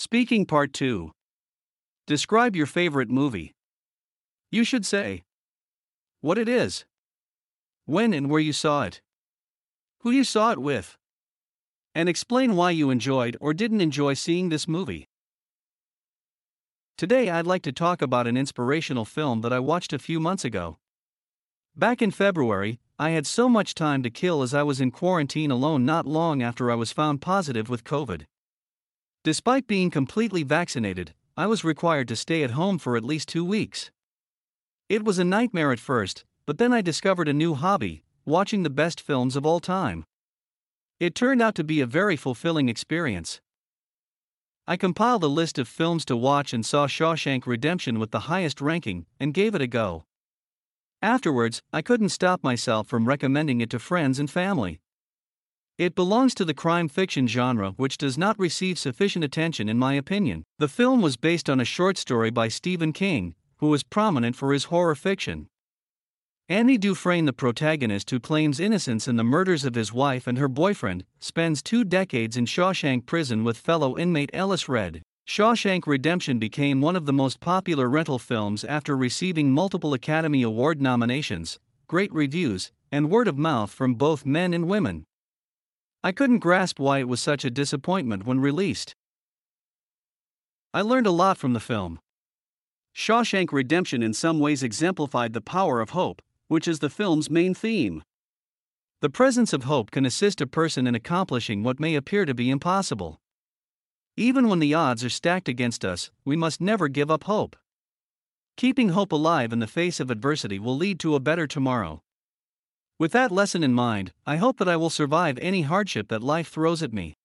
Speaking Part 2 Describe your favorite movie. You should say what it is, when and where you saw it, who you saw it with, and explain why you enjoyed or didn't enjoy seeing this movie. Today, I'd like to talk about an inspirational film that I watched a few months ago. Back in February, I had so much time to kill as I was in quarantine alone not long after I was found positive with COVID. Despite being completely vaccinated, I was required to stay at home for at least two weeks. It was a nightmare at first, but then I discovered a new hobby watching the best films of all time. It turned out to be a very fulfilling experience. I compiled a list of films to watch and saw Shawshank Redemption with the highest ranking and gave it a go. Afterwards, I couldn't stop myself from recommending it to friends and family. It belongs to the crime fiction genre, which does not receive sufficient attention, in my opinion. The film was based on a short story by Stephen King, who was prominent for his horror fiction. Andy Dufresne, the protagonist who claims innocence in the murders of his wife and her boyfriend, spends two decades in Shawshank prison with fellow inmate Ellis Red. Shawshank Redemption became one of the most popular rental films after receiving multiple Academy Award nominations, great reviews, and word of mouth from both men and women. I couldn't grasp why it was such a disappointment when released. I learned a lot from the film. Shawshank Redemption in some ways exemplified the power of hope, which is the film's main theme. The presence of hope can assist a person in accomplishing what may appear to be impossible. Even when the odds are stacked against us, we must never give up hope. Keeping hope alive in the face of adversity will lead to a better tomorrow. With that lesson in mind, I hope that I will survive any hardship that life throws at me.